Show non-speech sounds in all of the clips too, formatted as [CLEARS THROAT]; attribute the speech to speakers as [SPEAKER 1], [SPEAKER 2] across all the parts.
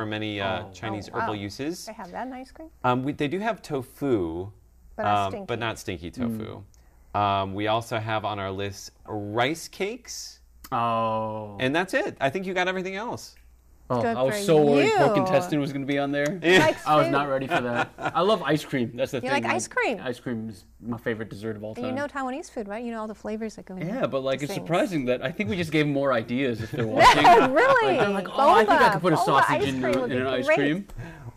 [SPEAKER 1] for many uh,
[SPEAKER 2] Oh.
[SPEAKER 1] Chinese
[SPEAKER 3] Oh, wow.
[SPEAKER 1] herbal uses.
[SPEAKER 3] They have that in ice cream?
[SPEAKER 1] Um, we, they do have tofu,
[SPEAKER 3] But not
[SPEAKER 1] um,
[SPEAKER 3] stinky.
[SPEAKER 1] but not stinky tofu. Um, we also have on our list rice cakes,
[SPEAKER 2] Oh.
[SPEAKER 1] and that's it. I think you got everything else.
[SPEAKER 2] Oh,
[SPEAKER 3] Good
[SPEAKER 2] I was
[SPEAKER 3] for
[SPEAKER 2] so worried pork
[SPEAKER 3] you.
[SPEAKER 2] intestine was going to be on there. [LAUGHS]
[SPEAKER 3] Likes
[SPEAKER 2] I was
[SPEAKER 3] food.
[SPEAKER 2] not ready for that. [LAUGHS] I love ice cream. That's the thing.
[SPEAKER 3] You
[SPEAKER 2] thing.
[SPEAKER 3] like ice cream?
[SPEAKER 2] Ice cream is my favorite dessert of all time.
[SPEAKER 3] And you know Taiwanese food, right? You know all the flavors that go in
[SPEAKER 2] yeah, but like it's
[SPEAKER 3] things.
[SPEAKER 2] surprising that I think we just gave them more ideas if they're [LAUGHS] watching.
[SPEAKER 3] really?
[SPEAKER 2] Like, they're like, oh, I think I could put a
[SPEAKER 3] Boba
[SPEAKER 2] sausage
[SPEAKER 3] ice
[SPEAKER 2] in,
[SPEAKER 3] cream
[SPEAKER 2] in
[SPEAKER 3] would be
[SPEAKER 2] an ice
[SPEAKER 3] great.
[SPEAKER 2] cream.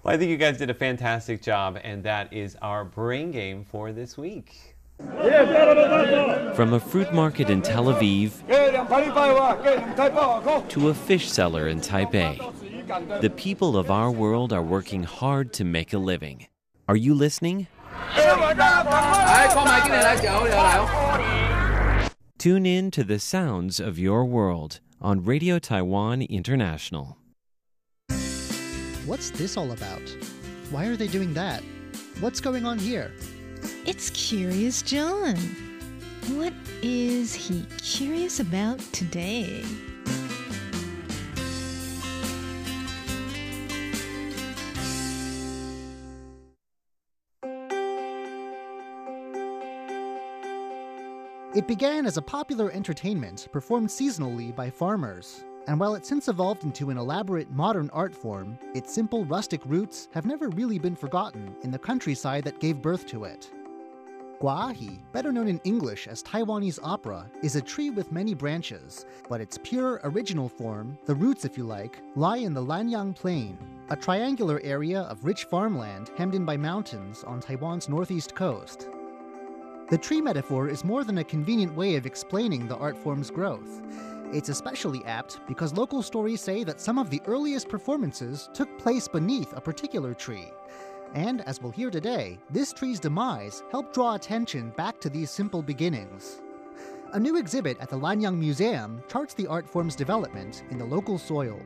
[SPEAKER 1] Well, I think you guys did a fantastic job, and that is our brain game for this week.
[SPEAKER 4] From a fruit market in Tel Aviv to a fish seller in Taipei, the people of our world are working hard to make a living. Are you listening? Tune in to the sounds of your world on Radio Taiwan International.
[SPEAKER 5] What's this all about? Why are they doing that? What's going on here?
[SPEAKER 6] It's Curious John. What is he curious about today?
[SPEAKER 5] It began as a popular entertainment performed seasonally by farmers. And while it's since evolved into an elaborate modern art form, its simple rustic roots have never really been forgotten in the countryside that gave birth to it. Guahi, better known in English as Taiwanese opera, is a tree with many branches, but its pure original form, the roots if you like, lie in the Lanyang Plain, a triangular area of rich farmland hemmed in by mountains on Taiwan's northeast coast. The tree metaphor is more than a convenient way of explaining the art form's growth. It's especially apt because local stories say that some of the earliest performances took place beneath a particular tree. And as we'll hear today, this tree's demise helped draw attention back to these simple beginnings. A new exhibit at the Lanyang Museum charts the art form's development in the local soil.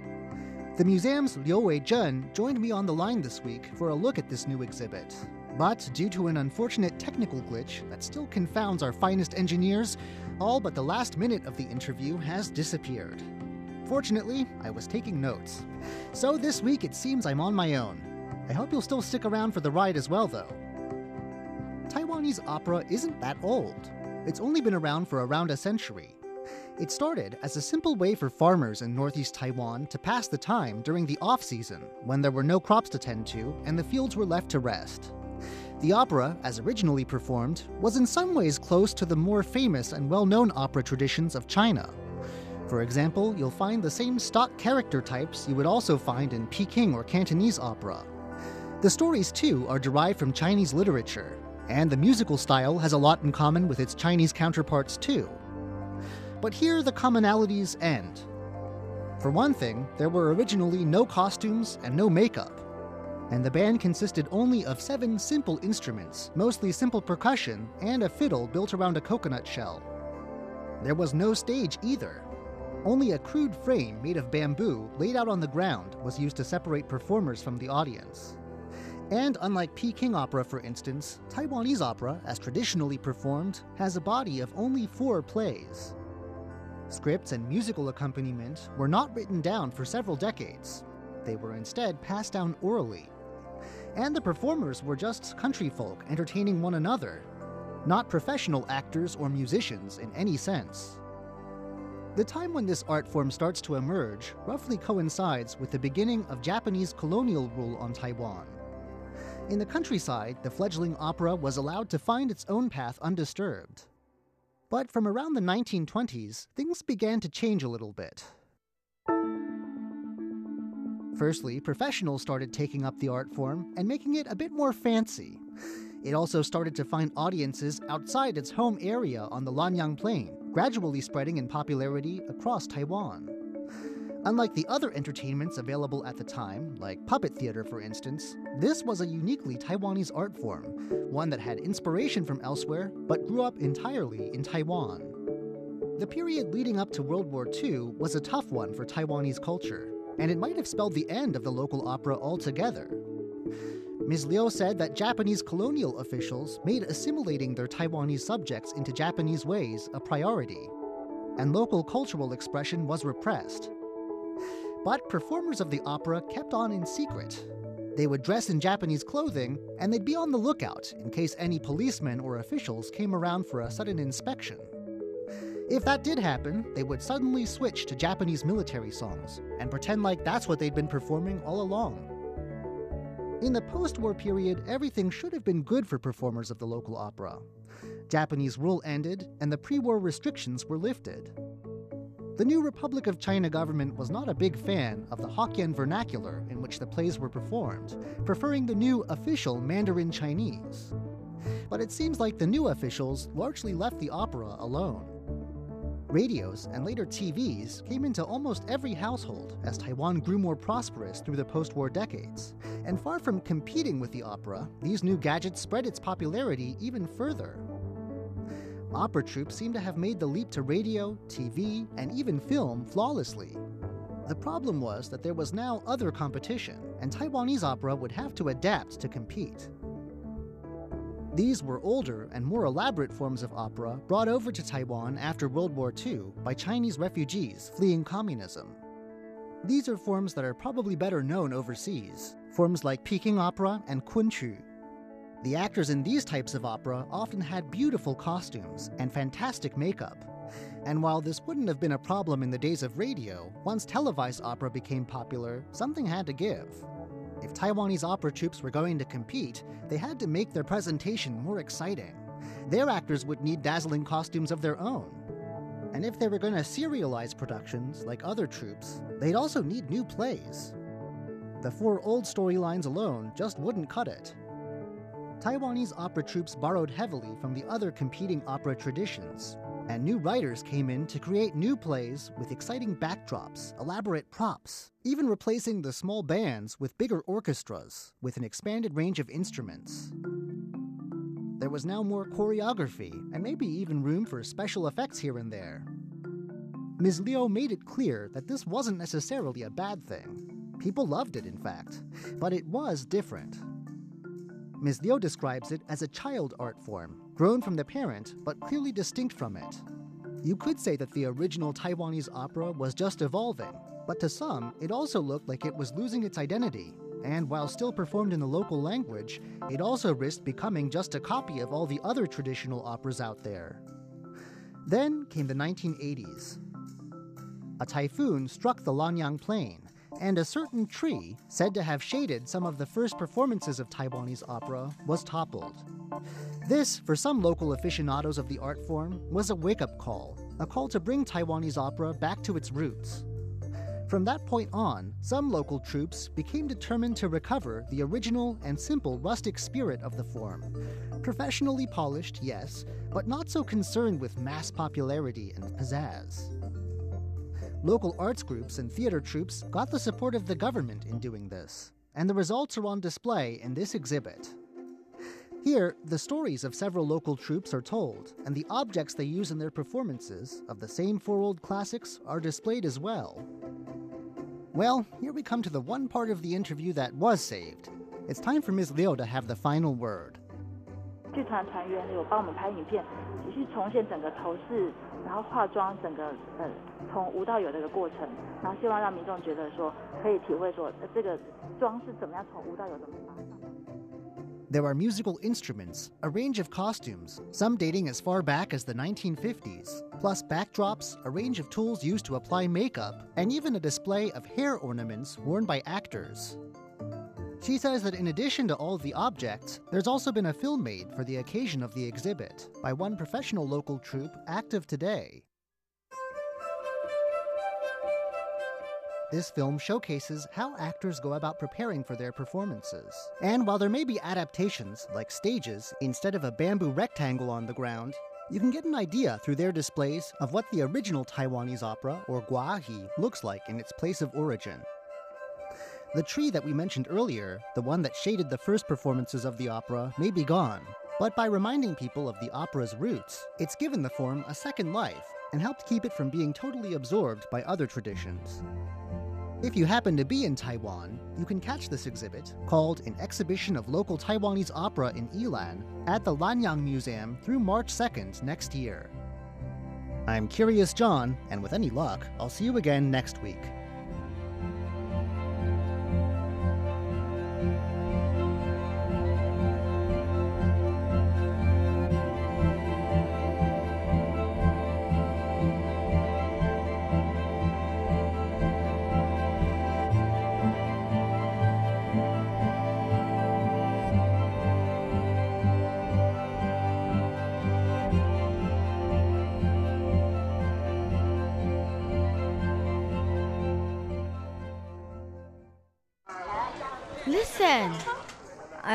[SPEAKER 5] The museum's Liu Wei Zhen joined me on the line this week for a look at this new exhibit. But due to an unfortunate technical glitch that still confounds our finest engineers, all but the last minute of the interview has disappeared. Fortunately, I was taking notes. So this week it seems I'm on my own. I hope you'll still stick around for the ride as well, though. Taiwanese opera isn't that old. It's only been around for around a century. It started as a simple way for farmers in northeast Taiwan to pass the time during the off season, when there were no crops to tend to and the fields were left to rest. The opera, as originally performed, was in some ways close to the more famous and well known opera traditions of China. For example, you'll find the same stock character types you would also find in Peking or Cantonese opera. The stories, too, are derived from Chinese literature, and the musical style has a lot in common with its Chinese counterparts, too. But here the commonalities end. For one thing, there were originally no costumes and no makeup, and the band consisted only of seven simple instruments, mostly simple percussion, and a fiddle built around a coconut shell. There was no stage either. Only a crude frame made of bamboo laid out on the ground was used to separate performers from the audience. And unlike Peking opera, for instance, Taiwanese opera, as traditionally performed, has a body of only four plays. Scripts and musical accompaniment were not written down for several decades. They were instead passed down orally. And the performers were just country folk entertaining one another, not professional actors or musicians in any sense. The time when this art form starts to emerge roughly coincides with the beginning of Japanese colonial rule on Taiwan. In the countryside, the fledgling opera was allowed to find its own path undisturbed. But from around the 1920s, things began to change a little bit. Firstly, professionals started taking up the art form and making it a bit more fancy. It also started to find audiences outside its home area on the Lanyang Plain, gradually spreading in popularity across Taiwan. Unlike the other entertainments available at the time, like puppet theater for instance, this was a uniquely Taiwanese art form, one that had inspiration from elsewhere but grew up entirely in Taiwan. The period leading up to World War II was a tough one for Taiwanese culture, and it might have spelled the end of the local opera altogether. Ms. Liu said that Japanese colonial officials made assimilating their Taiwanese subjects into Japanese ways a priority, and local cultural expression was repressed. But performers of the opera kept on in secret. They would dress in Japanese clothing, and they'd be on the lookout in case any policemen or officials came around for a sudden inspection. If that did happen, they would suddenly switch to Japanese military songs and pretend like that's what they'd been performing all along. In the post war period, everything should have been good for performers of the local opera. Japanese rule ended, and the pre war restrictions were lifted. The new Republic of China government was not a big fan of the Hokkien vernacular in which the plays were performed, preferring the new official Mandarin Chinese. But it seems like the new officials largely left the opera alone. Radios and later TVs came into almost every household as Taiwan grew more prosperous through the post war decades. And far from competing with the opera, these new gadgets spread its popularity even further. Opera troupes seem to have made the leap to radio, TV, and even film flawlessly. The problem was that there was now other competition, and Taiwanese opera would have to adapt to compete. These were older and more elaborate forms of opera brought over to Taiwan after World War II by Chinese refugees fleeing communism. These are forms that are probably better known overseas, forms like Peking opera and Kunchu. The actors in these types of opera often had beautiful costumes and fantastic makeup. And while this wouldn't have been a problem in the days of radio, once televised opera became popular, something had to give. If Taiwanese opera troupes were going to compete, they had to make their presentation more exciting. Their actors would need dazzling costumes of their own. And if they were going to serialize productions like other troupes, they'd also need new plays. The four old storylines alone just wouldn't cut it. Taiwanese opera troupes borrowed heavily from the other competing opera traditions, and new writers came in to create new plays with exciting backdrops, elaborate props, even replacing the small bands with bigger orchestras with an expanded range of instruments. There was now more choreography and maybe even room for special effects here and there. Ms. Liu made it clear that this wasn't necessarily a bad thing. People loved it, in fact, but it was different. Ms. Liu describes it as a child art form, grown from the parent but clearly distinct from it. You could say that the original Taiwanese opera was just evolving, but to some, it also looked like it was losing its identity. And while still performed in the local language, it also risked becoming just a copy of all the other traditional operas out there. Then came the 1980s. A typhoon struck the Lanyang Plain, and a certain tree, said to have shaded some of the first performances of Taiwanese opera, was toppled. This, for some local aficionados of the art form, was a wake up call, a call to bring Taiwanese opera back to its roots. From that point on, some local troupes became determined to recover the original and simple rustic spirit of the form. Professionally polished, yes, but not so concerned with mass popularity and pizzazz. Local arts groups and theater troupes got the support of the government in doing this, and the results are on display in this exhibit. Here, the stories of several local troupes are told, and the objects they use in their performances of the same four old classics are displayed as well. Well, here we come to the one part of the interview that was saved. It's time for Ms. Liu to have the final word.
[SPEAKER 7] 剧团团员有帮我们拍影片，继续重现整个头饰，然后化妆，整个呃从无到有的一个过程，然后希望让民众觉得说可以体会说、呃、这个妆是怎么样从无到有的发上。
[SPEAKER 5] There are musical instruments, a range of costumes, some dating as far back as the 1950s, plus backdrops, a range of tools used to apply makeup, and even a display of hair ornaments worn by actors. She says that in addition to all the objects, there's also been a film made for the occasion of the exhibit by one professional local troupe active today. This film showcases how actors go about preparing for their performances. And while there may be adaptations, like stages, instead of a bamboo rectangle on the ground, you can get an idea through their displays of what the original Taiwanese opera, or guahi, looks like in its place of origin. The tree that we mentioned earlier, the one that shaded the first performances of the opera, may be gone. But by reminding people of the opera's roots, it's given the form a second life and helped keep it from being totally absorbed by other traditions. If you happen to be in Taiwan, you can catch this exhibit, called An Exhibition of Local Taiwanese Opera in Yilan, at the Lanyang Museum through March 2nd next year. I'm Curious John, and with any luck, I'll see you again next week.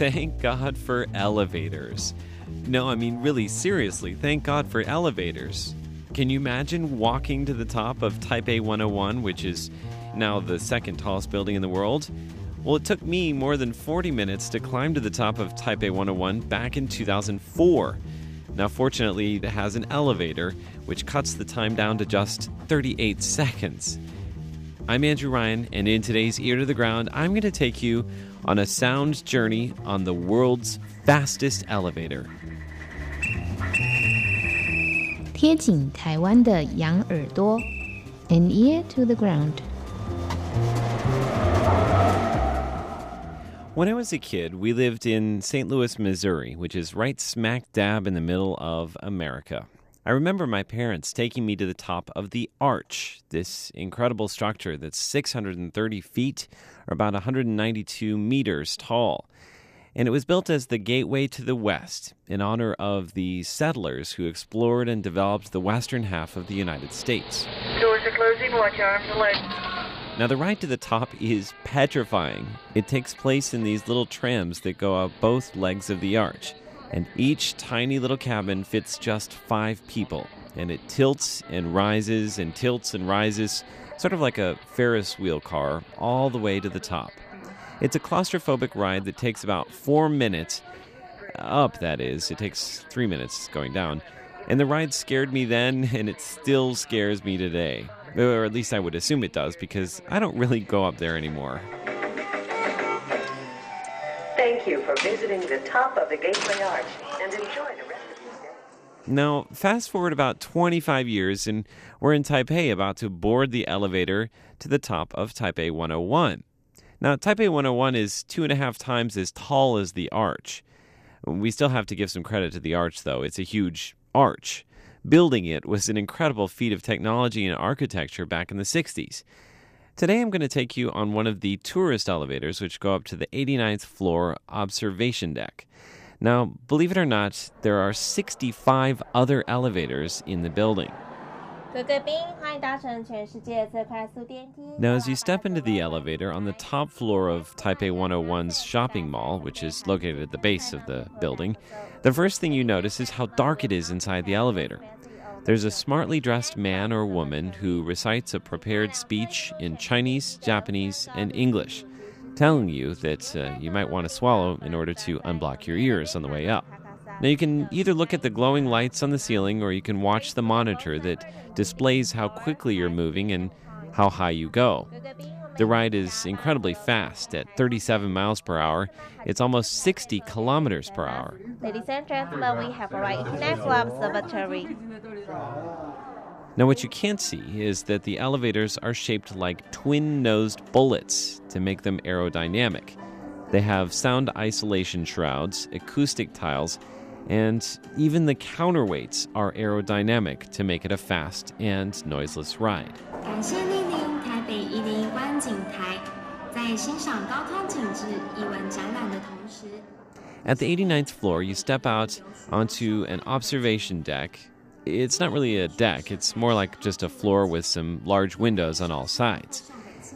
[SPEAKER 4] Thank God for elevators. No, I mean, really, seriously, thank God for elevators. Can you imagine walking to the top of Taipei 101, which is now the second tallest building in the world? Well, it took me more than 40 minutes to climb to the top of Taipei 101 back in 2004. Now, fortunately, it has an elevator, which cuts the time down to just 38 seconds. I'm Andrew Ryan, and in today's Ear to the Ground, I'm going to take you on a sound journey on the world's fastest elevator.
[SPEAKER 6] 贴紧台湾的羊耳朵，an ear to the ground。
[SPEAKER 4] When I was a kid, we lived in St. Louis, Missouri, which is right smack dab in the middle of America. I remember my parents taking me to the top of the Arch, this incredible structure that's 630 feet, or about 192 meters tall. And it was built as the gateway to the West in honor of the settlers who explored and developed the western half of the United States.
[SPEAKER 8] Doors are closing. Watch arms and legs.
[SPEAKER 4] Now, the ride to the top is petrifying. It takes place in these little trams that go up both legs of the arch, and each tiny little cabin fits just five people. And it tilts and rises and tilts and rises, sort of like a Ferris wheel car, all the way to the top. It's a claustrophobic ride that takes about four minutes up, that is. It takes three minutes going down. And the ride scared me then, [LAUGHS] and it still scares me today. Or at least I would assume it does, because I don't really go up there anymore.
[SPEAKER 8] You for visiting the top of the Gateway Arch and enjoy the rest of your stay.
[SPEAKER 4] Now, fast forward about 25 years, and we're in Taipei about to board the elevator to the top of Taipei 101. Now, Taipei 101 is two and a half times as tall as the arch. We still have to give some credit to the arch, though. It's a huge arch. Building it was an incredible feat of technology and architecture back in the 60s. Today, I'm going to take you on one of the tourist elevators, which go up to the 89th floor observation deck. Now, believe it or not, there are 65 other elevators in the building. Now, as you step into the elevator on the top floor of Taipei 101's shopping mall, which is located at the base of the building, the first thing you notice is how dark it is inside the elevator. There's a smartly dressed man or woman who recites a prepared speech in Chinese, Japanese, and English, telling you that uh, you might want to swallow in order to unblock your ears on the way up. Now, you can either look at the glowing lights on the ceiling or you can watch the monitor that displays how quickly you're moving and how high you go. The ride is incredibly fast at 37 miles per hour. It's almost 60 kilometers per hour.
[SPEAKER 9] Ladies and gentlemen, we have arrived at International Observatory.
[SPEAKER 4] Now, what you can't see is that the elevators are shaped like twin nosed bullets to make them aerodynamic. They have sound isolation shrouds, acoustic tiles, and even the counterweights are aerodynamic to make it a fast and noiseless ride. At the 89th floor, you step out onto an observation deck. It's not really a deck, it's more like just a floor with some large windows on all sides.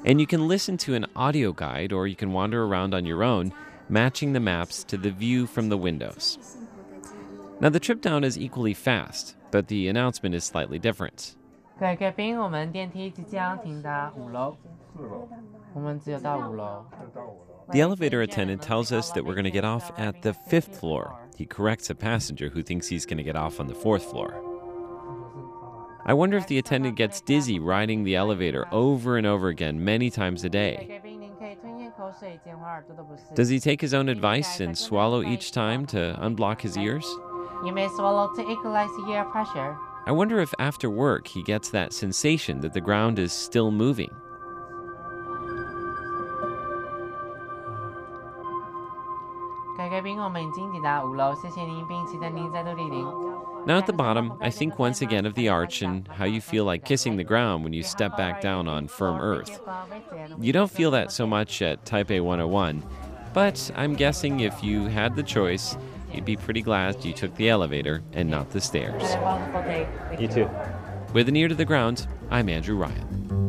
[SPEAKER 4] And you can listen to an audio guide or you can wander around on your own, matching the maps to the view from the windows. Now, the trip down is equally fast, but the announcement is slightly different.
[SPEAKER 10] 各位贵宾，我们电梯即将停达五楼。
[SPEAKER 4] The elevator attendant tells us that we're going to get off at the fifth floor. He corrects a passenger who thinks he's going to get off on the fourth floor. I wonder if the attendant gets dizzy riding the elevator over and over again many times a day. Does he take his own advice and swallow each time to unblock his ears?
[SPEAKER 10] You may swallow to equalize ear pressure.
[SPEAKER 4] I wonder if after work he gets that sensation that the ground is still moving.
[SPEAKER 10] 各位贵宾，我们已经抵达五楼，谢谢您，并期待您再度莅临。
[SPEAKER 4] Now at the bottom, I think once again of the arch and how you feel like kissing the ground when you step back down on firm earth. You don't feel that so much at Taipei 101, but I'm guessing if you had the choice, you'd be pretty glad you took the elevator and not the stairs.
[SPEAKER 10] Have a wonderful day.
[SPEAKER 1] You too.
[SPEAKER 4] With an ear to the ground, I'm Andrew Ryan.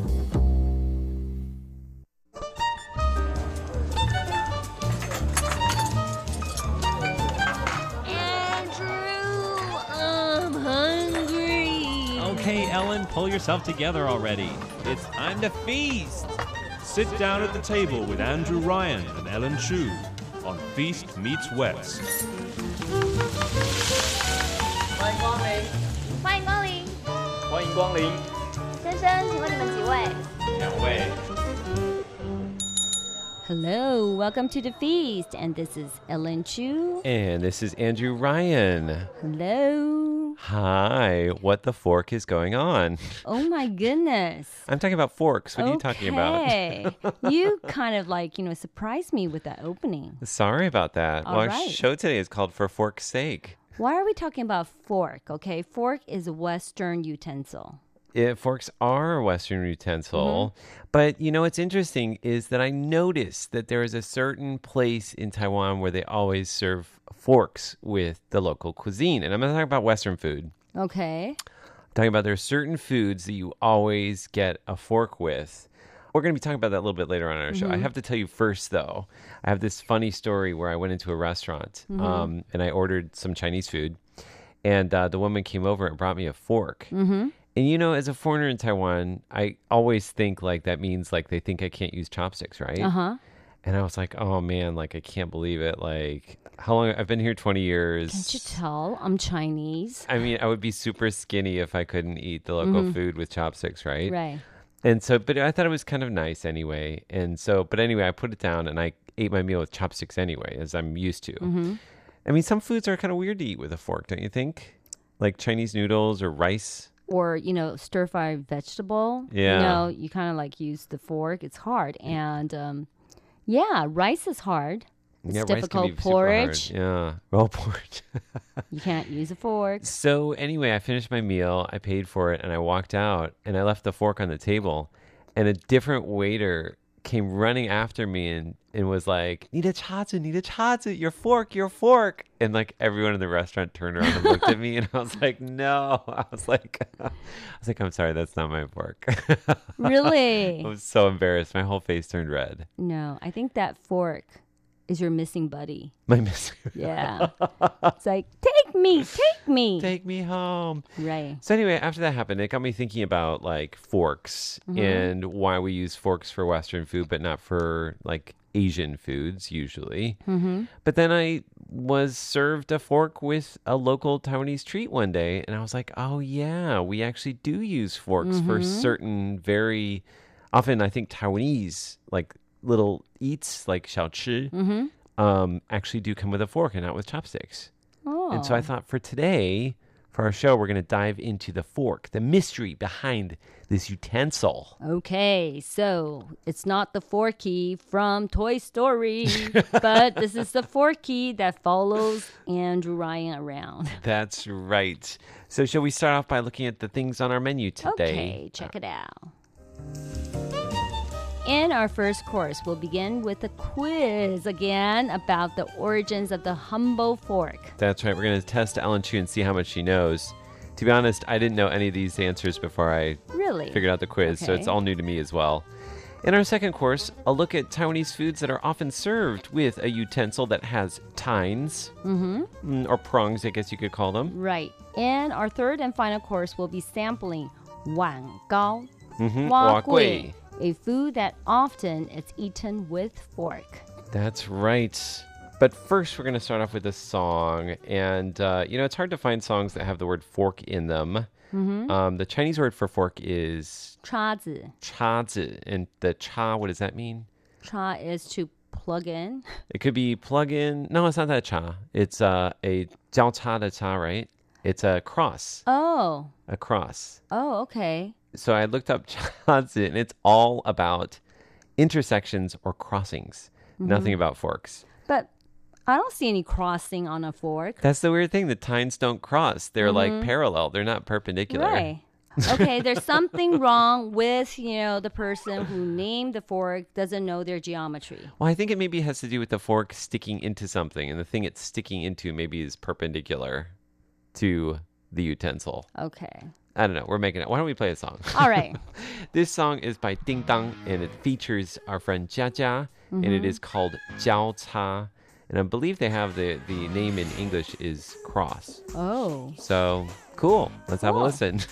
[SPEAKER 11] pull yourself together already. It's time to feast. Sit down at the table with Andrew Ryan and Ellen Chu on Feast Meets West.
[SPEAKER 9] 欢迎光临，
[SPEAKER 12] 欢迎光临，
[SPEAKER 2] 欢迎光临。
[SPEAKER 12] 先生，请问你们几位？
[SPEAKER 1] 两位。
[SPEAKER 13] Hello, welcome to the feast, and this is Ellen Chu.
[SPEAKER 4] And this is Andrew Ryan.
[SPEAKER 13] Hello.
[SPEAKER 4] Hi, what the fork is going on?
[SPEAKER 13] Oh my goodness. [LAUGHS]
[SPEAKER 4] I'm talking about forks. What are you talking about?
[SPEAKER 13] Okay. you [LAUGHS] kind of like, you know, surprised me with that opening.
[SPEAKER 4] Sorry about that.
[SPEAKER 13] All
[SPEAKER 4] well, our show today is called For Fork's Sake.
[SPEAKER 13] Why are we talking about fork? Okay, fork is a Western utensil.
[SPEAKER 4] Yeah, forks are a Western utensil.
[SPEAKER 13] Mm-hmm.
[SPEAKER 4] But you know what's interesting is that I noticed that there is a certain place in Taiwan where they always serve forks with the local cuisine. And I'm not talking about Western food.
[SPEAKER 13] Okay.
[SPEAKER 4] I'm talking about there are certain foods that you always get a fork with. We're going to be talking about that a little bit later on in our show. I
[SPEAKER 13] Mhm.
[SPEAKER 4] have to tell you first, though, I have this funny story where I went into a restaurant
[SPEAKER 13] Mhm.
[SPEAKER 4] um, and I ordered some Chinese food. And uh, the woman came over and brought me a fork.
[SPEAKER 13] Mm-hmm.
[SPEAKER 4] And you know, as a foreigner in Taiwan, I always think like that means like they think I can't use chopsticks, right?
[SPEAKER 13] Uh huh.
[SPEAKER 4] And I was like, oh man, like I can't believe it. Like, how long? I've been here 20 years.
[SPEAKER 13] Can't you tell I'm Chinese?
[SPEAKER 4] I mean, I would be super skinny if I couldn't eat the local
[SPEAKER 13] Mhm.
[SPEAKER 4] food with chopsticks, right?
[SPEAKER 13] Right.
[SPEAKER 4] And so, but I thought it was kind of nice anyway. And so, but anyway, I put it down and I ate my meal with chopsticks anyway, as I'm used to.
[SPEAKER 13] Mhm.
[SPEAKER 4] I mean, some foods are kind of weird to eat with a fork, don't you think? Like Chinese noodles or rice.
[SPEAKER 13] Or, you know, stir fry vegetable.
[SPEAKER 4] Yeah.
[SPEAKER 13] You know, you kind of like use the fork. It's hard. And um, yeah, rice is hard. It's
[SPEAKER 4] yeah, rice
[SPEAKER 13] difficult.
[SPEAKER 4] can be super hard.
[SPEAKER 13] Porridge.
[SPEAKER 4] Yeah, well, porridge. [LAUGHS]
[SPEAKER 13] You can't use a fork.
[SPEAKER 4] So anyway, I finished my meal, I paid for it, and I walked out and I left the fork on the table. And a different waiter came running after me and, and was like, Need a chazi, need a chazi, your fork, your fork. And like everyone in the restaurant turned around and looked at me and I was like, No. [LAUGHS] I was like [LAUGHS] I was like, I'm sorry, that's not my fork. [LAUGHS]
[SPEAKER 13] Really?
[SPEAKER 4] I was so embarrassed. My whole face turned red.
[SPEAKER 13] No, I think that fork is your missing buddy.
[SPEAKER 4] My missing [LAUGHS]
[SPEAKER 13] Yeah. it's like, take me, take me.
[SPEAKER 4] Take me home.
[SPEAKER 13] Right.
[SPEAKER 4] So anyway, after that happened, it got me thinking about like forks
[SPEAKER 13] Mhm.
[SPEAKER 4] and why we use forks for Western food, but not for like Asian foods usually.
[SPEAKER 13] Mhm.
[SPEAKER 4] But then I was served a fork with a local Taiwanese treat one day, and I was like, oh yeah, we actually do use forks for
[SPEAKER 13] Mhm.
[SPEAKER 4] certain very often. I think Taiwanese like little eats like 小吃,
[SPEAKER 13] Mhm.
[SPEAKER 4] um, actually do come with a fork and not with chopsticks. And so I
[SPEAKER 13] Oh.
[SPEAKER 4] thought for today, for our show, we're going to dive into the fork, the mystery behind this utensil.
[SPEAKER 13] Okay, so it's not the Forky from Toy Story, [LAUGHS] but this is the Forky that follows Andrew Ryan around.
[SPEAKER 4] That's right. So, shall we start off by looking at the things on our menu today?
[SPEAKER 13] Okay, check it out. In our first course, we'll begin with a quiz again about the origins of the humble fork.
[SPEAKER 4] That's right. We're going to test Ellen Chu and see how much she knows. To be honest, I didn't know any of these answers before I
[SPEAKER 13] Really?
[SPEAKER 4] figured out the quiz, so it's all new to me as well. In our second course, a look at Taiwanese foods that are often served with a utensil that has tines,
[SPEAKER 13] Mm-hmm.
[SPEAKER 4] mm, or prongs, I guess you could call them.
[SPEAKER 13] Right. And our third and final course will be sampling wan gao,
[SPEAKER 4] Mhm,
[SPEAKER 13] hua
[SPEAKER 4] hua gui.
[SPEAKER 13] A food that often is eaten with fork.
[SPEAKER 4] That's right. But first, we're going to start off with a song. And, uh, you know, it's hard to find songs that have the word fork in them.
[SPEAKER 13] Mhm.
[SPEAKER 4] Um, the Chinese word for fork is
[SPEAKER 13] 叉子.
[SPEAKER 4] cha zi. And the cha, what does that mean?
[SPEAKER 13] Cha is to plug in. [LAUGHS]
[SPEAKER 4] It could be plug in. No, it's not that cha. It's uh, a jiao cha de cha, right? It's a cross.
[SPEAKER 13] Oh.
[SPEAKER 4] A cross.
[SPEAKER 13] Oh, okay.
[SPEAKER 4] So I looked up [LAUGHS] Johnson. and it's all about intersections or crossings,
[SPEAKER 13] Mhm.
[SPEAKER 4] nothing about forks.
[SPEAKER 13] But I don't see any crossing on a fork.
[SPEAKER 4] That's the weird thing. The tines don't cross. They're like
[SPEAKER 13] Mhm.
[SPEAKER 4] parallel. They're not perpendicular.
[SPEAKER 13] Right. Okay, there's something [LAUGHS] wrong with, you know, the person who named the fork doesn't know their geometry.
[SPEAKER 4] Well, I think it maybe has to do with the fork sticking into something, and the thing it's sticking into maybe is perpendicular to the utensil.
[SPEAKER 13] Okay.
[SPEAKER 4] I don't know. We're making it. Why don't we play a song?
[SPEAKER 13] All right. [LAUGHS]
[SPEAKER 4] this song is by Ding Dong, and it features our friend Jia Jia, and it
[SPEAKER 13] Mhm.
[SPEAKER 4] is called Jiao Ca. And I believe they have the, the name in English is cross.
[SPEAKER 13] Oh.
[SPEAKER 4] So cool. Let's have a listen. [LAUGHS]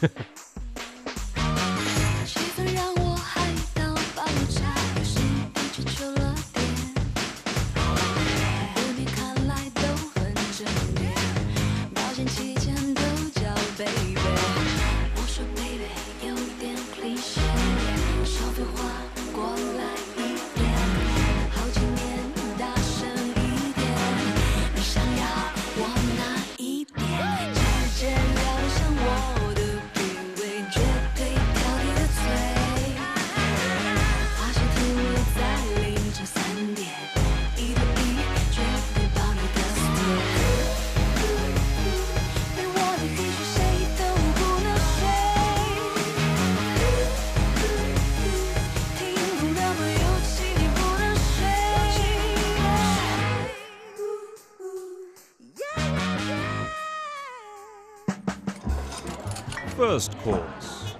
[SPEAKER 11] First course.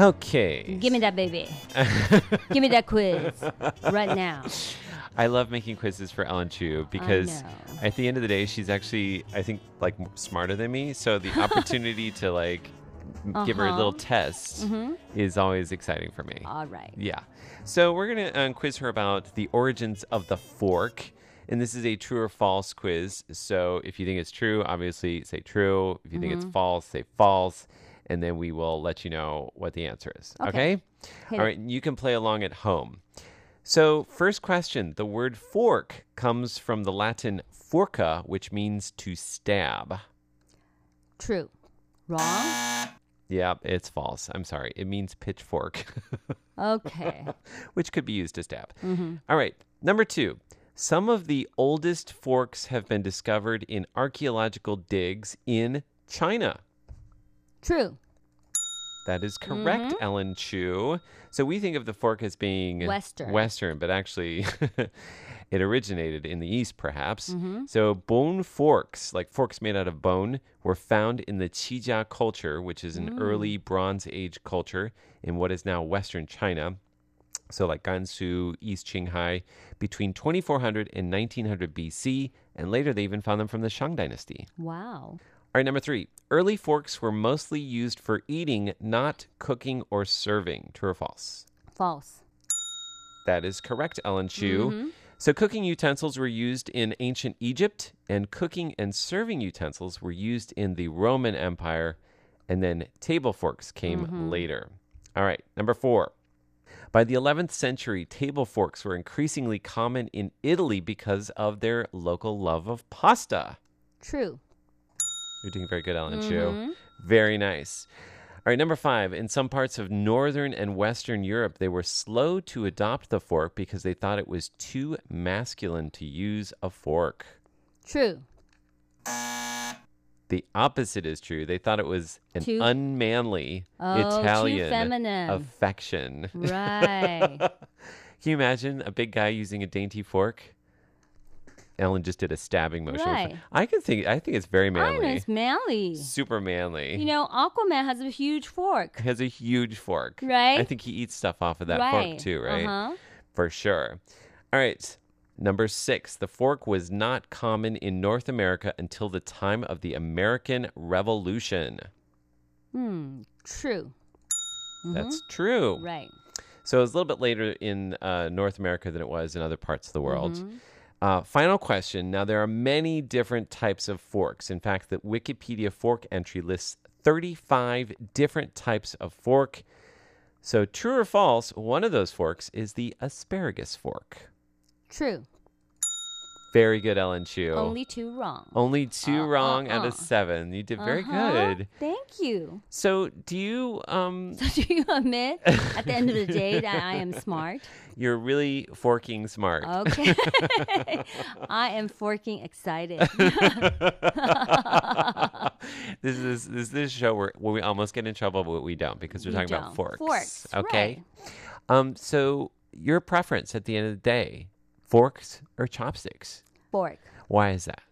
[SPEAKER 4] okay.
[SPEAKER 13] Give me that baby. [LAUGHS] Give me that quiz right now.
[SPEAKER 4] I love making quizzes for Ellen Chu because at the end of the day, she's actually, I think, like smarter than me. So the [LAUGHS] opportunity to like m- give her a little
[SPEAKER 13] Uh-huh.
[SPEAKER 4] test
[SPEAKER 13] Mhm.
[SPEAKER 4] is always exciting for me.
[SPEAKER 13] All right.
[SPEAKER 4] Yeah. So we're going to um, quiz her about the origins of the fork. And this is a true or false quiz. So if you think it's true, obviously say true. If you think it's
[SPEAKER 13] Mhm.
[SPEAKER 4] false, say false. And then we will let you know what the answer is.
[SPEAKER 13] Okay.
[SPEAKER 4] Okay? All right. You can play along at home. So, first question the word fork comes from the Latin forca, which means to stab.
[SPEAKER 13] True. Wrong?
[SPEAKER 4] Yeah, it's false. I'm sorry. It means pitchfork. [LAUGHS]
[SPEAKER 13] Okay.
[SPEAKER 4] which could be used to stab.
[SPEAKER 13] Mhm.
[SPEAKER 4] All right. Number two. Some of the oldest forks have been discovered in archaeological digs in China.
[SPEAKER 13] True.
[SPEAKER 4] That is correct,
[SPEAKER 13] Mhm.
[SPEAKER 4] Ellen Chu. So we think of the fork as being
[SPEAKER 13] Western.
[SPEAKER 4] Western, but actually [LAUGHS] it originated in the East, perhaps.
[SPEAKER 13] Mhm.
[SPEAKER 4] So bone forks, like forks made out of bone, were found in the Qijia culture, which is an
[SPEAKER 13] Mm.
[SPEAKER 4] early Bronze Age culture in what is now Western China. So like Gansu, East Qinghai, between 2400 and 1900 BC, and later they even found them from the Shang Dynasty.
[SPEAKER 13] Wow.
[SPEAKER 4] All right, number three. Early forks were mostly used for eating, not cooking or serving. True or false?
[SPEAKER 13] False.
[SPEAKER 4] That is correct, Ellen Chu.
[SPEAKER 13] Mhm.
[SPEAKER 4] So, cooking utensils were used in ancient Egypt, and cooking and serving utensils were used in the Roman Empire, and then table forks came
[SPEAKER 13] Mhm.
[SPEAKER 4] later. All right, number four. By the 11th century, table forks were increasingly common in Italy because of their local love of pasta.
[SPEAKER 13] True.
[SPEAKER 4] You're doing very good, Ellen
[SPEAKER 13] Mhm.
[SPEAKER 4] Chu. Very nice. All right, number five. In some parts of northern and western Europe, they were slow to adopt the fork because they thought it was too masculine to use a fork.
[SPEAKER 13] True.
[SPEAKER 4] The opposite is true. They thought it was an
[SPEAKER 13] Too-
[SPEAKER 4] unmanly
[SPEAKER 13] Oh,
[SPEAKER 4] Italian
[SPEAKER 13] feminine.
[SPEAKER 4] affection.
[SPEAKER 13] Right. [LAUGHS]
[SPEAKER 4] Can you imagine a big guy using a dainty fork? Ellen just did a stabbing motion.
[SPEAKER 13] Right.
[SPEAKER 4] I can think. I think it's very
[SPEAKER 13] I know
[SPEAKER 4] manly.
[SPEAKER 13] it's manly.
[SPEAKER 4] Super manly.
[SPEAKER 13] You know, Aquaman has a huge fork.
[SPEAKER 4] has a huge fork.
[SPEAKER 13] Right?
[SPEAKER 4] I think he eats stuff off of that
[SPEAKER 13] Right.
[SPEAKER 4] fork too, right?
[SPEAKER 13] Uh-huh.
[SPEAKER 4] For sure. All right. Number six, the fork was not common in North America until the time of the American Revolution.
[SPEAKER 13] Hmm. True.
[SPEAKER 4] That's
[SPEAKER 13] Mhm.
[SPEAKER 4] true.
[SPEAKER 13] Right.
[SPEAKER 4] So it was a little bit later in uh, North America than it was in other parts of the world.
[SPEAKER 13] Mhm.
[SPEAKER 4] Uh, final question. Now, there are many different types of forks. In fact, the Wikipedia fork entry lists 35 different types of fork. So, true or false, one of those forks is the asparagus fork.
[SPEAKER 13] True.
[SPEAKER 4] Very good, Ellen Chu.
[SPEAKER 13] Only two wrong.
[SPEAKER 4] Only two
[SPEAKER 13] Uh,
[SPEAKER 4] wrong out
[SPEAKER 13] uh-uh.
[SPEAKER 4] of seven. You did very
[SPEAKER 13] Uh-huh.
[SPEAKER 4] good.
[SPEAKER 13] Thank you.
[SPEAKER 4] So, do you um [LAUGHS]
[SPEAKER 13] So do you admit at the end of the [LAUGHS] day that I am smart?
[SPEAKER 4] you're really forking smart.
[SPEAKER 13] Okay. [LAUGHS] I am forking excited.
[SPEAKER 4] this is this is this show where, where we almost get in trouble, but we don't because we're
[SPEAKER 13] We
[SPEAKER 4] talking about
[SPEAKER 13] don't.
[SPEAKER 4] forks.
[SPEAKER 13] Forks,
[SPEAKER 4] Okay. Um. So your preference at the end of the day, forks or chopsticks?
[SPEAKER 13] Fork.
[SPEAKER 4] Why is that?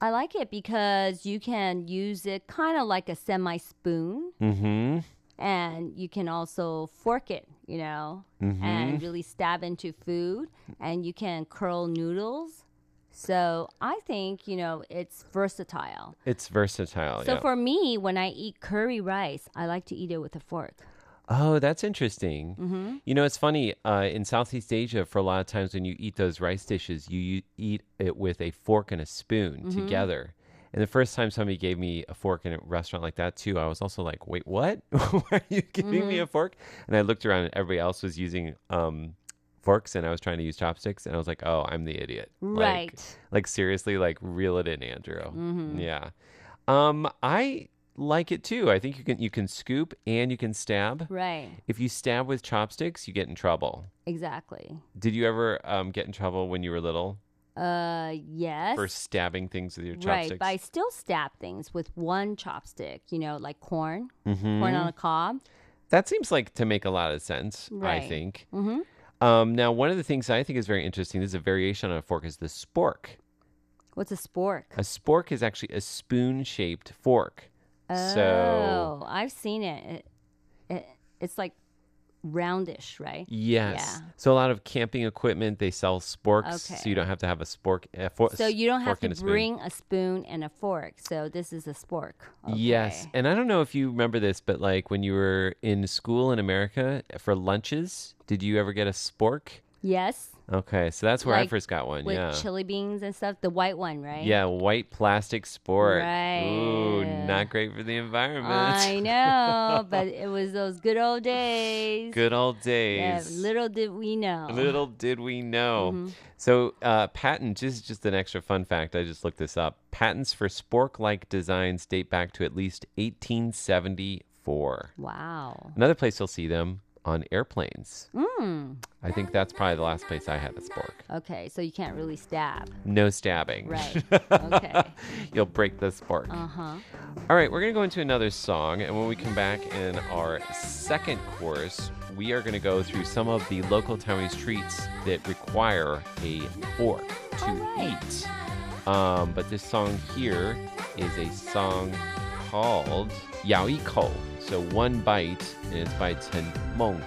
[SPEAKER 13] I like it because you can use it kind of like a semi spoon
[SPEAKER 4] Mm-hmm.
[SPEAKER 13] and you can also fork it, you know, and
[SPEAKER 4] Mhm.
[SPEAKER 13] really stab into food and you can curl noodles. So I think, you know, it's versatile.
[SPEAKER 4] It's versatile.
[SPEAKER 13] so
[SPEAKER 4] yeah.
[SPEAKER 13] for me, when I eat curry rice, I like to eat it with a fork.
[SPEAKER 4] Oh, that's interesting.
[SPEAKER 13] Mhm.
[SPEAKER 4] You know, it's funny. Uh, in Southeast Asia, for a lot of times when you eat those rice dishes, you, you eat it with a fork and a spoon
[SPEAKER 13] Mhm.
[SPEAKER 4] together. And the first time somebody gave me a fork in a restaurant like that too, I was also like, "Wait, what? [LAUGHS] Why are you giving me
[SPEAKER 13] Mhm.
[SPEAKER 4] a fork?" And I looked around, and everybody else was using um, forks, and I was trying to use chopsticks, and I was like, "Oh, I'm the idiot."
[SPEAKER 13] Right.
[SPEAKER 4] Like, seriously, like reel it in, Andrew.
[SPEAKER 13] Mhm.
[SPEAKER 4] Yeah. Um, I like it too. I think you can you can scoop and you can stab.
[SPEAKER 13] Right.
[SPEAKER 4] If you stab with chopsticks, you get in trouble.
[SPEAKER 13] Exactly.
[SPEAKER 4] Did you ever um, get in trouble when you were little
[SPEAKER 13] Uh, yes.
[SPEAKER 4] for stabbing things with your chopsticks.
[SPEAKER 13] Right, but I still stab things with one chopstick, you know, like corn,
[SPEAKER 4] Mhm.
[SPEAKER 13] corn on a cob.
[SPEAKER 4] That seems like to make a lot of sense. I think.
[SPEAKER 13] Mm-hmm.
[SPEAKER 4] Um, now, one of the things I think is very interesting. This is a variation on a fork. Is the spork?
[SPEAKER 13] What's a spork?
[SPEAKER 4] A spork is actually a spoon-shaped fork.
[SPEAKER 13] Oh,
[SPEAKER 4] So
[SPEAKER 13] I've seen it. it, it it's like roundish, right?
[SPEAKER 4] yes. So a lot of camping equipment they sell sporks, so you don't have to have a spork. A for,
[SPEAKER 13] So you don't have to
[SPEAKER 4] a
[SPEAKER 13] bring a spoon and a fork. So this is a spork.
[SPEAKER 4] Yes. And I don't know if you remember this, but like when you were in school in America for lunches, did you ever get a spork?
[SPEAKER 13] Yes.
[SPEAKER 4] Okay, so that's where I
[SPEAKER 13] Like
[SPEAKER 4] first got one.
[SPEAKER 13] With
[SPEAKER 4] yeah.
[SPEAKER 13] chili beans and stuff. The white one, right?
[SPEAKER 4] Yeah, white plastic spork.
[SPEAKER 13] Right.
[SPEAKER 4] Ooh, not great for the environment.
[SPEAKER 13] I know, [LAUGHS] but it was those good old days.
[SPEAKER 4] Good old
[SPEAKER 13] Yeah,
[SPEAKER 4] days.
[SPEAKER 13] little did we know.
[SPEAKER 4] Little did we know.
[SPEAKER 13] Mhm.
[SPEAKER 4] So, uh, patent, just just an extra fun fact. I just looked this up. Patents for spork-like designs date back to at least 1874.
[SPEAKER 13] Wow.
[SPEAKER 4] Another place you'll see them on airplanes.
[SPEAKER 13] Mm.
[SPEAKER 4] I think that's probably the last place I had a spork.
[SPEAKER 13] Okay, so you can't really stab.
[SPEAKER 4] No stabbing.
[SPEAKER 13] Right. [LAUGHS] Okay. [LAUGHS]
[SPEAKER 4] You'll break the spork.
[SPEAKER 13] Uh huh.
[SPEAKER 4] All right, we're going to go into another song, and when we come back in our second course, we are going to go through some of the local Taiwanese treats that require a fork to eat. Um, but this song here is a song called Yao Yi Kou, so one bite, it's by Chen Meng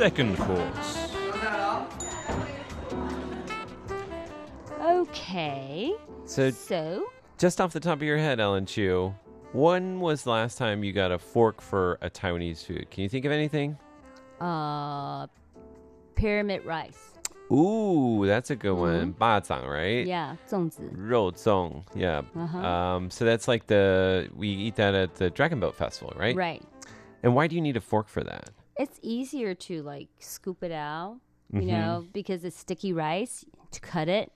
[SPEAKER 11] Second course.
[SPEAKER 13] Okay.
[SPEAKER 4] So,
[SPEAKER 13] so,
[SPEAKER 4] just off the top of your head, Ellen Chu, when was the last time you got a fork for a Taiwanese food? Can you think of anything?
[SPEAKER 13] Uh, pyramid rice.
[SPEAKER 4] Ooh, that's a good mm-hmm. one. Ba zang, right?
[SPEAKER 13] Yeah, zongzi.
[SPEAKER 4] Rou zong, yeah.
[SPEAKER 13] Uh-huh.
[SPEAKER 4] Um, so that's like the we eat that at the Dragon Boat Festival, right?
[SPEAKER 13] Right.
[SPEAKER 4] And why do you need a fork for that?
[SPEAKER 13] It's easier to like scoop it out, you
[SPEAKER 4] Mhm.
[SPEAKER 13] know, because it's sticky rice to cut it.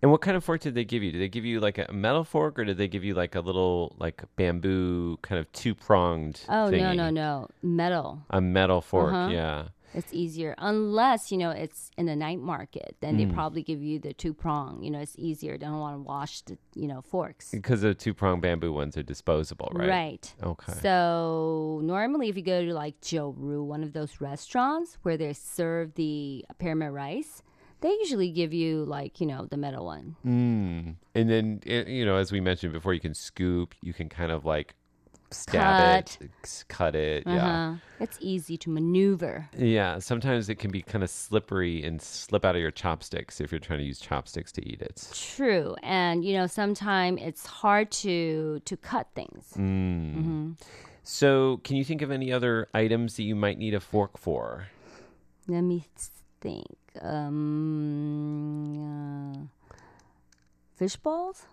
[SPEAKER 4] And what kind of fork did they give you? Did they give you like a metal fork, or did they give you like a little like bamboo kind of two pronged?
[SPEAKER 13] Oh no no no metal.
[SPEAKER 4] A metal fork,
[SPEAKER 13] Uh-huh.
[SPEAKER 4] yeah.
[SPEAKER 13] It's easier unless you know it's in the night market. Then they
[SPEAKER 4] Mm.
[SPEAKER 13] probably give you the two prong. You know, it's easier. They don't want to wash the you know forks.
[SPEAKER 4] Because the two prong bamboo ones are disposable, right?
[SPEAKER 13] Right.
[SPEAKER 4] Okay.
[SPEAKER 13] So normally, if you go to like Joe Ru, one of those restaurants where they serve the pyramid rice, they usually give you like you know the metal one.
[SPEAKER 4] Mm. And then eh, you know, as we mentioned before, you can scoop. You can kind of like stab it, cut it. Yeah.
[SPEAKER 13] Uh-huh. It's easy to maneuver.
[SPEAKER 4] Yeah, sometimes it can be kind of slippery and slip out of your chopsticks if you're trying to use chopsticks to eat it.
[SPEAKER 13] True, and you know sometimes it's hard to to cut things.
[SPEAKER 4] Mm.
[SPEAKER 13] Mhm.
[SPEAKER 4] So, can you think of any other items that you might need a fork for?
[SPEAKER 13] Let me think. Um, uh, fish balls.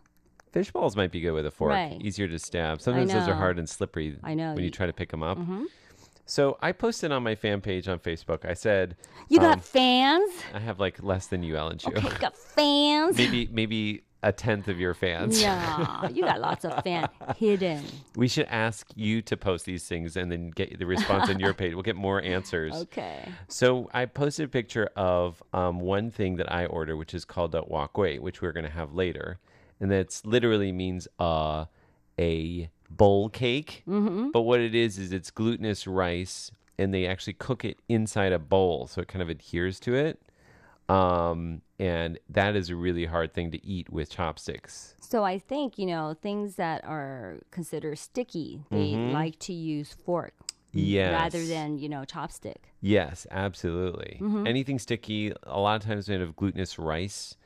[SPEAKER 4] Fish balls might be good with a fork.
[SPEAKER 13] Right.
[SPEAKER 4] Easier to stab. Sometimes those are hard and slippery
[SPEAKER 13] I know.
[SPEAKER 4] when you try to pick them up.
[SPEAKER 13] Mhm.
[SPEAKER 4] So, I posted on my fan page on Facebook. I said,
[SPEAKER 13] You got
[SPEAKER 4] um,
[SPEAKER 13] fans.
[SPEAKER 4] I have like less than you, Ellen Chu.
[SPEAKER 13] Okay, you got fans.
[SPEAKER 4] maybe maybe a tenth of your fans.
[SPEAKER 13] Yeah, you got lots of fans [LAUGHS] hidden.
[SPEAKER 4] We should ask you to post these things and then get the response on your [LAUGHS] page. We'll get more answers.
[SPEAKER 13] Okay.
[SPEAKER 4] So I posted a picture of um, one thing that I order, which is called a walkway, which we're going to have later, and that's literally means uh, a bowl cake.
[SPEAKER 13] Mm-hmm.
[SPEAKER 4] But what it is is it's glutinous rice, and they actually cook it inside a bowl, so it kind of adheres to it. Um, and that is a really hard thing to eat with chopsticks.
[SPEAKER 13] So I think you know things that are considered sticky. They
[SPEAKER 4] Mhm.
[SPEAKER 13] like to use fork
[SPEAKER 4] Yes.
[SPEAKER 13] rather than you know chopstick.
[SPEAKER 4] Yes, absolutely.
[SPEAKER 13] Mhm.
[SPEAKER 4] Anything sticky, a lot of times made of glutinous rice.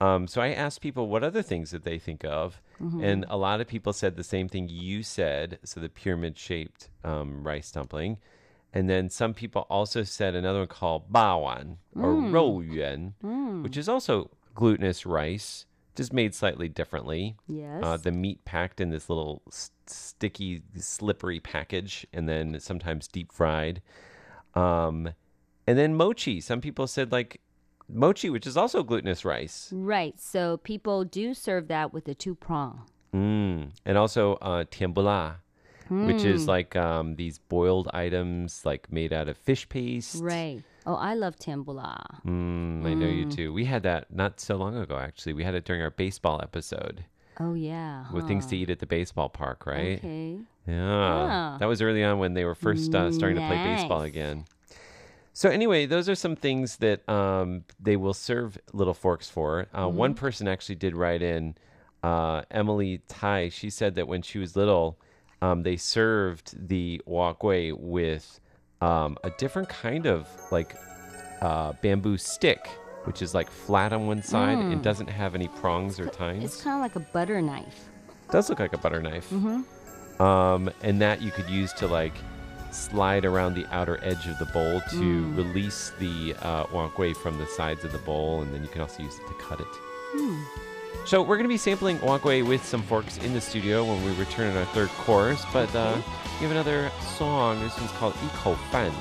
[SPEAKER 4] Um, so I asked people what other things that they think of,
[SPEAKER 13] Mhm.
[SPEAKER 4] and a lot of people said the same thing you said. So the pyramid-shaped um, rice dumpling, and then some people also said another one called bawan or
[SPEAKER 13] Mm.
[SPEAKER 4] rouyuan,
[SPEAKER 13] Mm.
[SPEAKER 4] which is also glutinous rice, just made slightly differently.
[SPEAKER 13] Yes.
[SPEAKER 4] Uh, the meat packed in this little s- sticky, slippery package, and then sometimes deep fried. Um, and then mochi. Some people said like mochi, which is also glutinous rice.
[SPEAKER 13] Right. So people do serve that with the two prong.
[SPEAKER 4] Mm. And also uh, tiambula, which is
[SPEAKER 13] Mm.
[SPEAKER 4] like um, these boiled items like made out of fish paste.
[SPEAKER 13] Right. Oh, I love timbula.
[SPEAKER 4] Mm, I know you
[SPEAKER 13] Mm.
[SPEAKER 4] too. We had that not so long ago, actually. We had it during our baseball episode
[SPEAKER 13] Oh yeah.
[SPEAKER 4] with things to eat at the baseball park, right?
[SPEAKER 13] Okay.
[SPEAKER 4] Yeah.
[SPEAKER 13] Ah.
[SPEAKER 4] That was early on when they were first uh, starting to play baseball again. So anyway, those are some things that um, they will serve little forks for. Uh, One
[SPEAKER 13] Mhm.
[SPEAKER 4] person actually did write in, uh, Emily Tai. She said that when she was little, um, they served the wakui with um, a different kind of like uh, bamboo stick, which is like flat on one side and
[SPEAKER 13] Mm.
[SPEAKER 4] doesn't have any prongs or tines.
[SPEAKER 13] It's kind of like a butter knife.
[SPEAKER 4] does look like a butter knife.
[SPEAKER 13] Mm-hmm.
[SPEAKER 4] Um, and that you could use to like slide around the outer edge of the bowl to
[SPEAKER 13] Mm.
[SPEAKER 4] release the uh, wakui from the sides of the bowl, and then you can also use it to cut it.
[SPEAKER 13] Hmm.
[SPEAKER 4] So we're going to be sampling wakui with some forks in the studio when we return in our third course. But uh, we have another song. This one's called "Ikou Fan."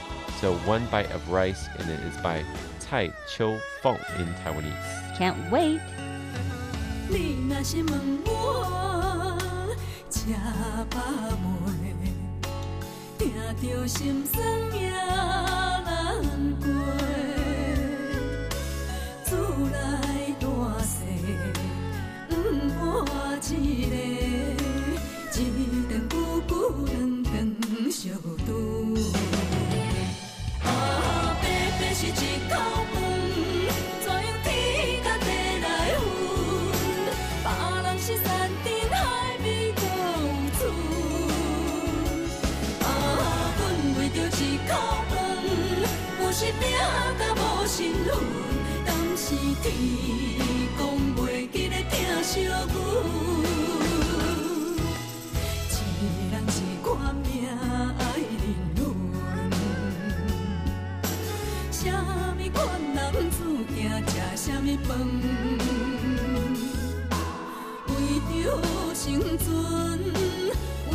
[SPEAKER 4] So one bite of rice, and it is by Cai Qiu Feng in Taiwanese.
[SPEAKER 13] Can't wait.
[SPEAKER 14] 你若是问我吃饱未，听 着心酸也难过。厝内大细，毋换一个，一顿久久两顿相拄。啊，白白是一口饭，是命甲无是运，但是天公袂记咧疼惜阮，一个人是看命爱认论，啥物款难注定吃啥物饭，为着生存，为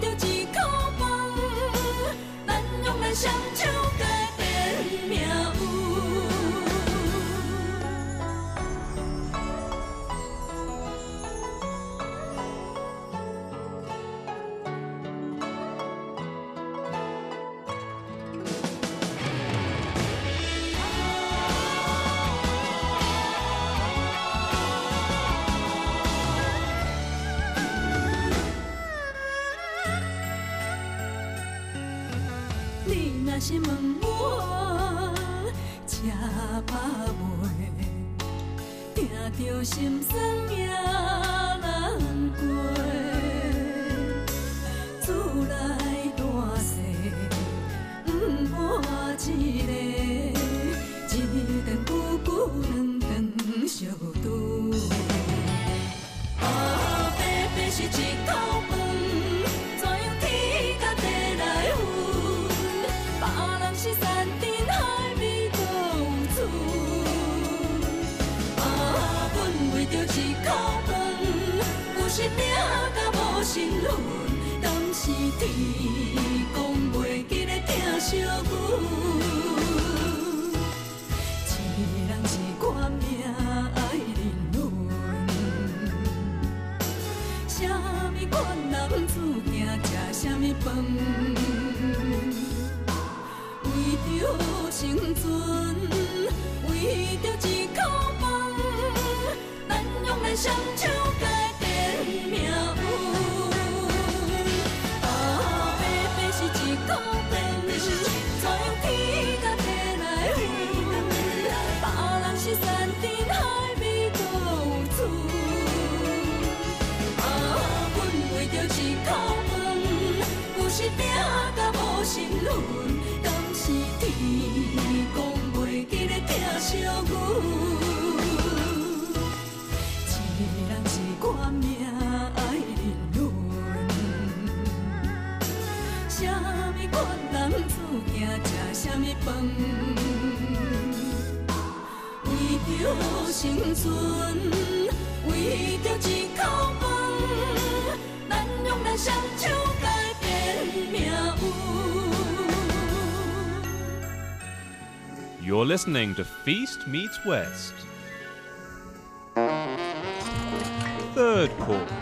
[SPEAKER 14] 着一口饭，咱用咱双手。是问我吃饱未，听着心酸也饭？为着生存，为着一口饭，咱用咱双手改变命运。
[SPEAKER 11] You're listening to Feast Meets West. Third course.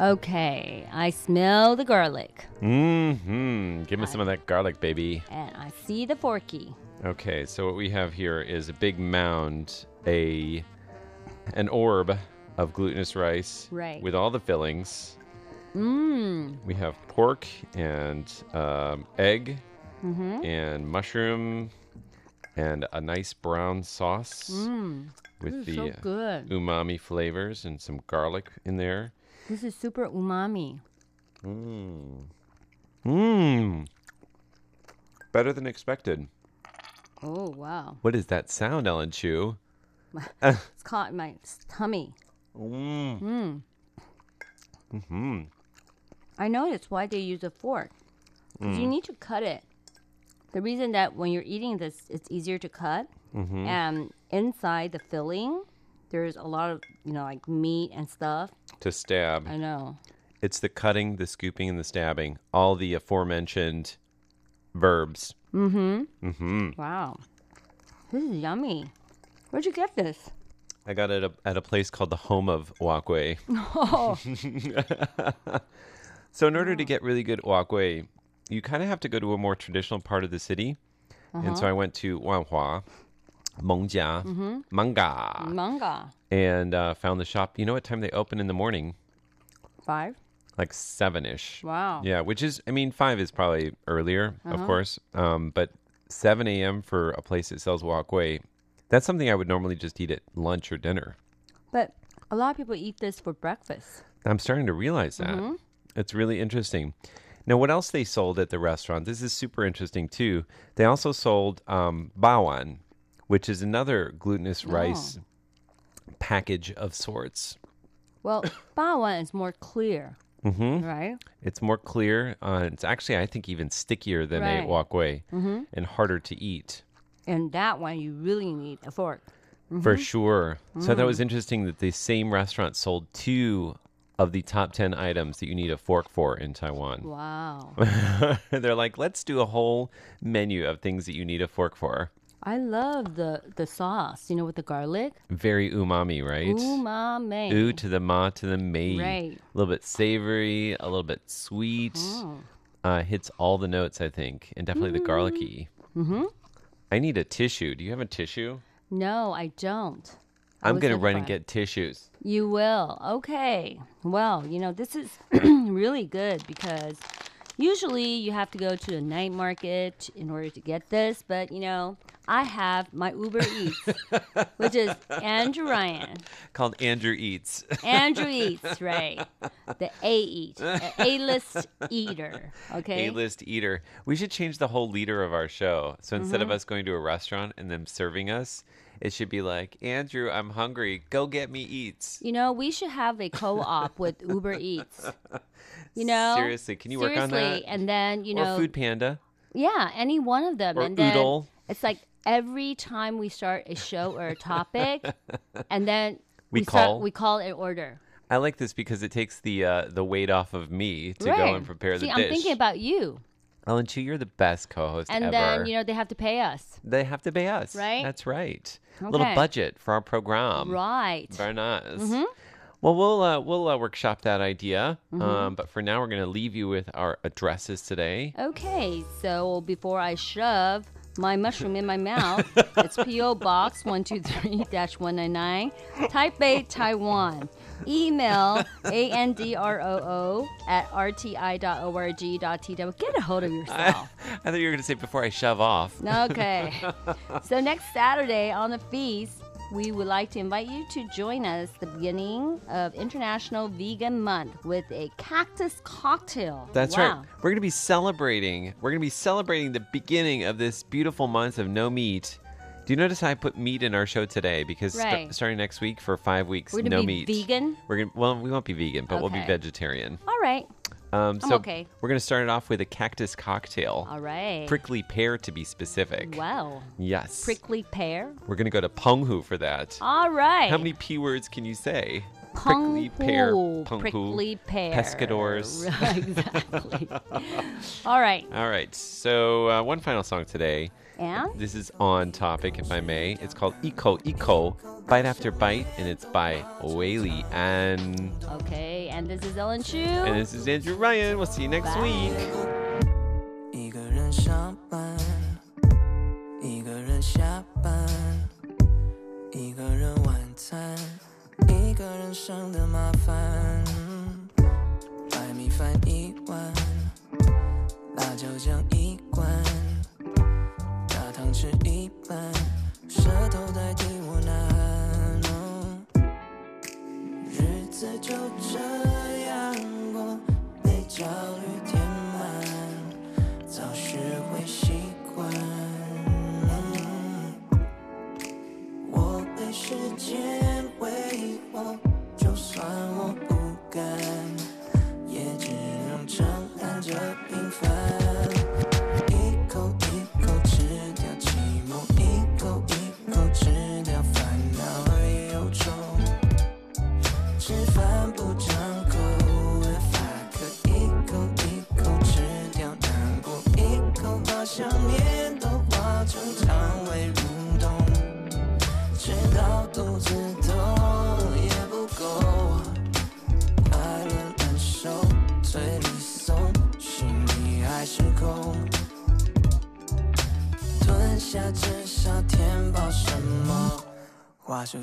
[SPEAKER 13] Okay, I smell the garlic
[SPEAKER 4] Mm-hmm. Give me some of that garlic, baby.
[SPEAKER 13] and I see the forky.
[SPEAKER 4] Okay, so what we have here is a big mound, a an orb of glutinous rice
[SPEAKER 13] Right.
[SPEAKER 4] with all the fillings.
[SPEAKER 13] Mmm.
[SPEAKER 4] We have pork and um, egg
[SPEAKER 13] Mhm.
[SPEAKER 4] and mushroom and a nice brown sauce
[SPEAKER 13] Mmm.
[SPEAKER 4] with the
[SPEAKER 13] so good.
[SPEAKER 4] umami flavors and some garlic in there.
[SPEAKER 13] This is super umami.
[SPEAKER 4] Mmm. Mmm. Better than expected.
[SPEAKER 13] Oh wow.
[SPEAKER 4] What is that sound, Ellen Chu? [LAUGHS]
[SPEAKER 13] it's caught in my tummy.
[SPEAKER 4] Mmm.
[SPEAKER 13] Mmm.
[SPEAKER 4] Mm-hmm.
[SPEAKER 13] I noticed why they use a fork. 'Cause you
[SPEAKER 4] Mm.
[SPEAKER 13] need to cut it. The reason that when you're eating this, it's easier to cut.
[SPEAKER 4] Mhm.
[SPEAKER 13] And inside the filling, there's a lot of you know like meat and stuff.
[SPEAKER 4] To stab.
[SPEAKER 13] I know.
[SPEAKER 4] It's the cutting, the scooping, and the stabbing. All the aforementioned verbs.
[SPEAKER 13] Mm-hmm.
[SPEAKER 4] Mm-hmm.
[SPEAKER 13] Wow. This is yummy. Where'd you get this?
[SPEAKER 4] I got it at a, at a place called the Home of Walkway. [LAUGHS]
[SPEAKER 13] Oh. [LAUGHS]
[SPEAKER 4] so in order to get really good walkway, you kind of have to go to a more traditional part of the city. And so
[SPEAKER 13] Uh-huh.
[SPEAKER 4] I went to Wanhua, Mongjia,
[SPEAKER 13] Mhm.
[SPEAKER 4] Monga,
[SPEAKER 13] Monga.
[SPEAKER 4] and uh, found the shop. You know what time they open in the morning?
[SPEAKER 13] Five.
[SPEAKER 4] Like seven ish.
[SPEAKER 13] Wow.
[SPEAKER 4] Yeah, which is, I mean, five is probably earlier, of
[SPEAKER 13] Uh-huh.
[SPEAKER 4] course. Um, but 7 a.m. for a place that sells walkway, that's something I would normally just eat at lunch or dinner.
[SPEAKER 13] But a lot of people eat this for breakfast.
[SPEAKER 4] I'm starting to realize that.
[SPEAKER 13] Mhm.
[SPEAKER 4] It's really interesting. Now, what else they sold at the restaurant? This is super interesting too. They also sold um, bawan, which is another glutinous rice package of sorts.
[SPEAKER 13] Well, [COUGHS] bawan is more clear,
[SPEAKER 4] Mm-hmm.
[SPEAKER 13] right?
[SPEAKER 4] It's more clear. Uh, it's actually, I think, even stickier than
[SPEAKER 13] Right.
[SPEAKER 4] a walkway
[SPEAKER 13] Mhm.
[SPEAKER 4] and harder to eat.
[SPEAKER 13] And that one you really need a fork.
[SPEAKER 4] For
[SPEAKER 13] Mhm.
[SPEAKER 4] sure. So that
[SPEAKER 13] Mm.
[SPEAKER 4] was interesting that the same restaurant sold two of the top 10 items that you need a fork for in Taiwan.
[SPEAKER 13] Wow. [LAUGHS]
[SPEAKER 4] They're like, let's do a whole menu of things that you need a fork for.
[SPEAKER 13] I love the the sauce, you know, with the garlic.
[SPEAKER 4] Very umami, right?
[SPEAKER 13] Umami.
[SPEAKER 4] Ooh to the ma to the mei.
[SPEAKER 13] Right.
[SPEAKER 4] A little bit savory, a little bit sweet.
[SPEAKER 13] Mm.
[SPEAKER 4] Uh, hits all the notes, I think, and definitely the garlicky.
[SPEAKER 13] Mm-hmm.
[SPEAKER 4] I need a tissue. Do you have a tissue?
[SPEAKER 13] No, I don't.
[SPEAKER 4] I'm gonna
[SPEAKER 13] gonna
[SPEAKER 4] run and get tissues.
[SPEAKER 13] You will. Okay. Well, you know, this is [CLEARS THROAT] really good because usually you have to go to a night market in order to get this, but you know, I have my Uber Eats, which is Andrew Ryan. [LAUGHS]
[SPEAKER 4] Called Andrew Eats.
[SPEAKER 13] Andrew Eats, [LAUGHS] right. The A Eat, A list eater. Okay.
[SPEAKER 4] A list eater. We should change the whole leader of our show. So instead of
[SPEAKER 13] Mhm.
[SPEAKER 4] us going to a restaurant and them serving us, it should be like, Andrew, I'm hungry. Go get me eats.
[SPEAKER 13] You know, we should have a co-op with Uber Eats. [LAUGHS] You know,
[SPEAKER 4] Seriously, can you work on
[SPEAKER 13] Seriously,
[SPEAKER 4] that?
[SPEAKER 13] And then you know, or
[SPEAKER 4] Food Panda.
[SPEAKER 13] Yeah, any one of them.
[SPEAKER 4] Or
[SPEAKER 13] and then it's like every time we start a show or a topic, [LAUGHS] and then
[SPEAKER 4] We
[SPEAKER 13] start-
[SPEAKER 4] call?
[SPEAKER 13] we call an order.
[SPEAKER 4] I like this because it takes the uh, the weight off of me to go and prepare
[SPEAKER 13] See,
[SPEAKER 4] the
[SPEAKER 13] I'm thinking about you,
[SPEAKER 4] Ellen Chu, you're the best co-host
[SPEAKER 13] and
[SPEAKER 4] ever.
[SPEAKER 13] then you know they have to pay us.
[SPEAKER 4] they have to pay us.
[SPEAKER 13] Right?
[SPEAKER 4] That's right. A little budget for our program.
[SPEAKER 13] Right.
[SPEAKER 4] Very nice.
[SPEAKER 13] Mhm.
[SPEAKER 4] Well, we'll uh, we'll uh, workshop that idea.
[SPEAKER 13] Mhm.
[SPEAKER 4] Um, but for now, we're going to leave you with our addresses today.
[SPEAKER 13] Okay, so before I shove my mushroom in my mouth, [LAUGHS] it's P.O. Box 123 199, Taipei, Taiwan. Email androo at rti.org.tw. Get a hold of yourself.
[SPEAKER 4] I thought you were going to say before I shove off.
[SPEAKER 13] Okay. [LAUGHS] so next Saturday on the feast, we would like to invite you to join us the beginning of International Vegan Month with a cactus cocktail.
[SPEAKER 4] That's
[SPEAKER 13] wow.
[SPEAKER 4] right. We're going to be celebrating. We're going to be celebrating the beginning of this beautiful month of no meat. Do you notice how I put meat in our show today? Because
[SPEAKER 13] Right.
[SPEAKER 4] starting next week for five weeks,
[SPEAKER 13] We're
[SPEAKER 4] no
[SPEAKER 13] be
[SPEAKER 4] meat.
[SPEAKER 13] vegan?
[SPEAKER 4] We're gonna well, we won't be vegan, but we'll be vegetarian.
[SPEAKER 13] All right.
[SPEAKER 4] Um, so
[SPEAKER 13] okay.
[SPEAKER 4] we're gonna start it off with a cactus cocktail.
[SPEAKER 13] All right.
[SPEAKER 4] Prickly pear, to be specific.
[SPEAKER 13] Wow.
[SPEAKER 4] Yes.
[SPEAKER 13] Prickly pear.
[SPEAKER 4] We're gonna go to Penghu for that.
[SPEAKER 13] All right.
[SPEAKER 4] How many p words can you say? Prickly pear,
[SPEAKER 13] Penghu, prickly pear.
[SPEAKER 4] Pescadores. [LAUGHS]
[SPEAKER 13] exactly. [LAUGHS] All right.
[SPEAKER 4] All right. So uh, one final song today.
[SPEAKER 13] And?
[SPEAKER 4] This is on topic, if I may. It's called Eco Eco, Bite After Bite, and it's by Whaley and
[SPEAKER 13] Okay, and this is Ellen Chu.
[SPEAKER 4] and this is Andrew Ryan. We'll see you next
[SPEAKER 13] Bye.
[SPEAKER 4] week.
[SPEAKER 15] 一个人上班，一个人下班，一个人晚餐，一个人省的麻烦。白米饭一碗，辣椒酱一罐， 想吃一半，舌头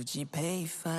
[SPEAKER 15] 几杯饭。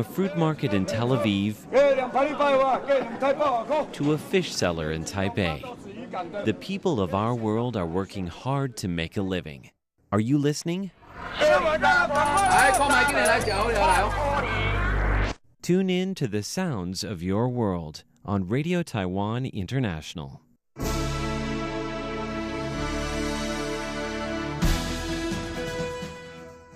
[SPEAKER 4] A fruit market in Tel Aviv to a fish seller in Taipei, the people of our world are working hard to make a living. Are you listening? Tune in to the sounds of your world on Radio Taiwan International.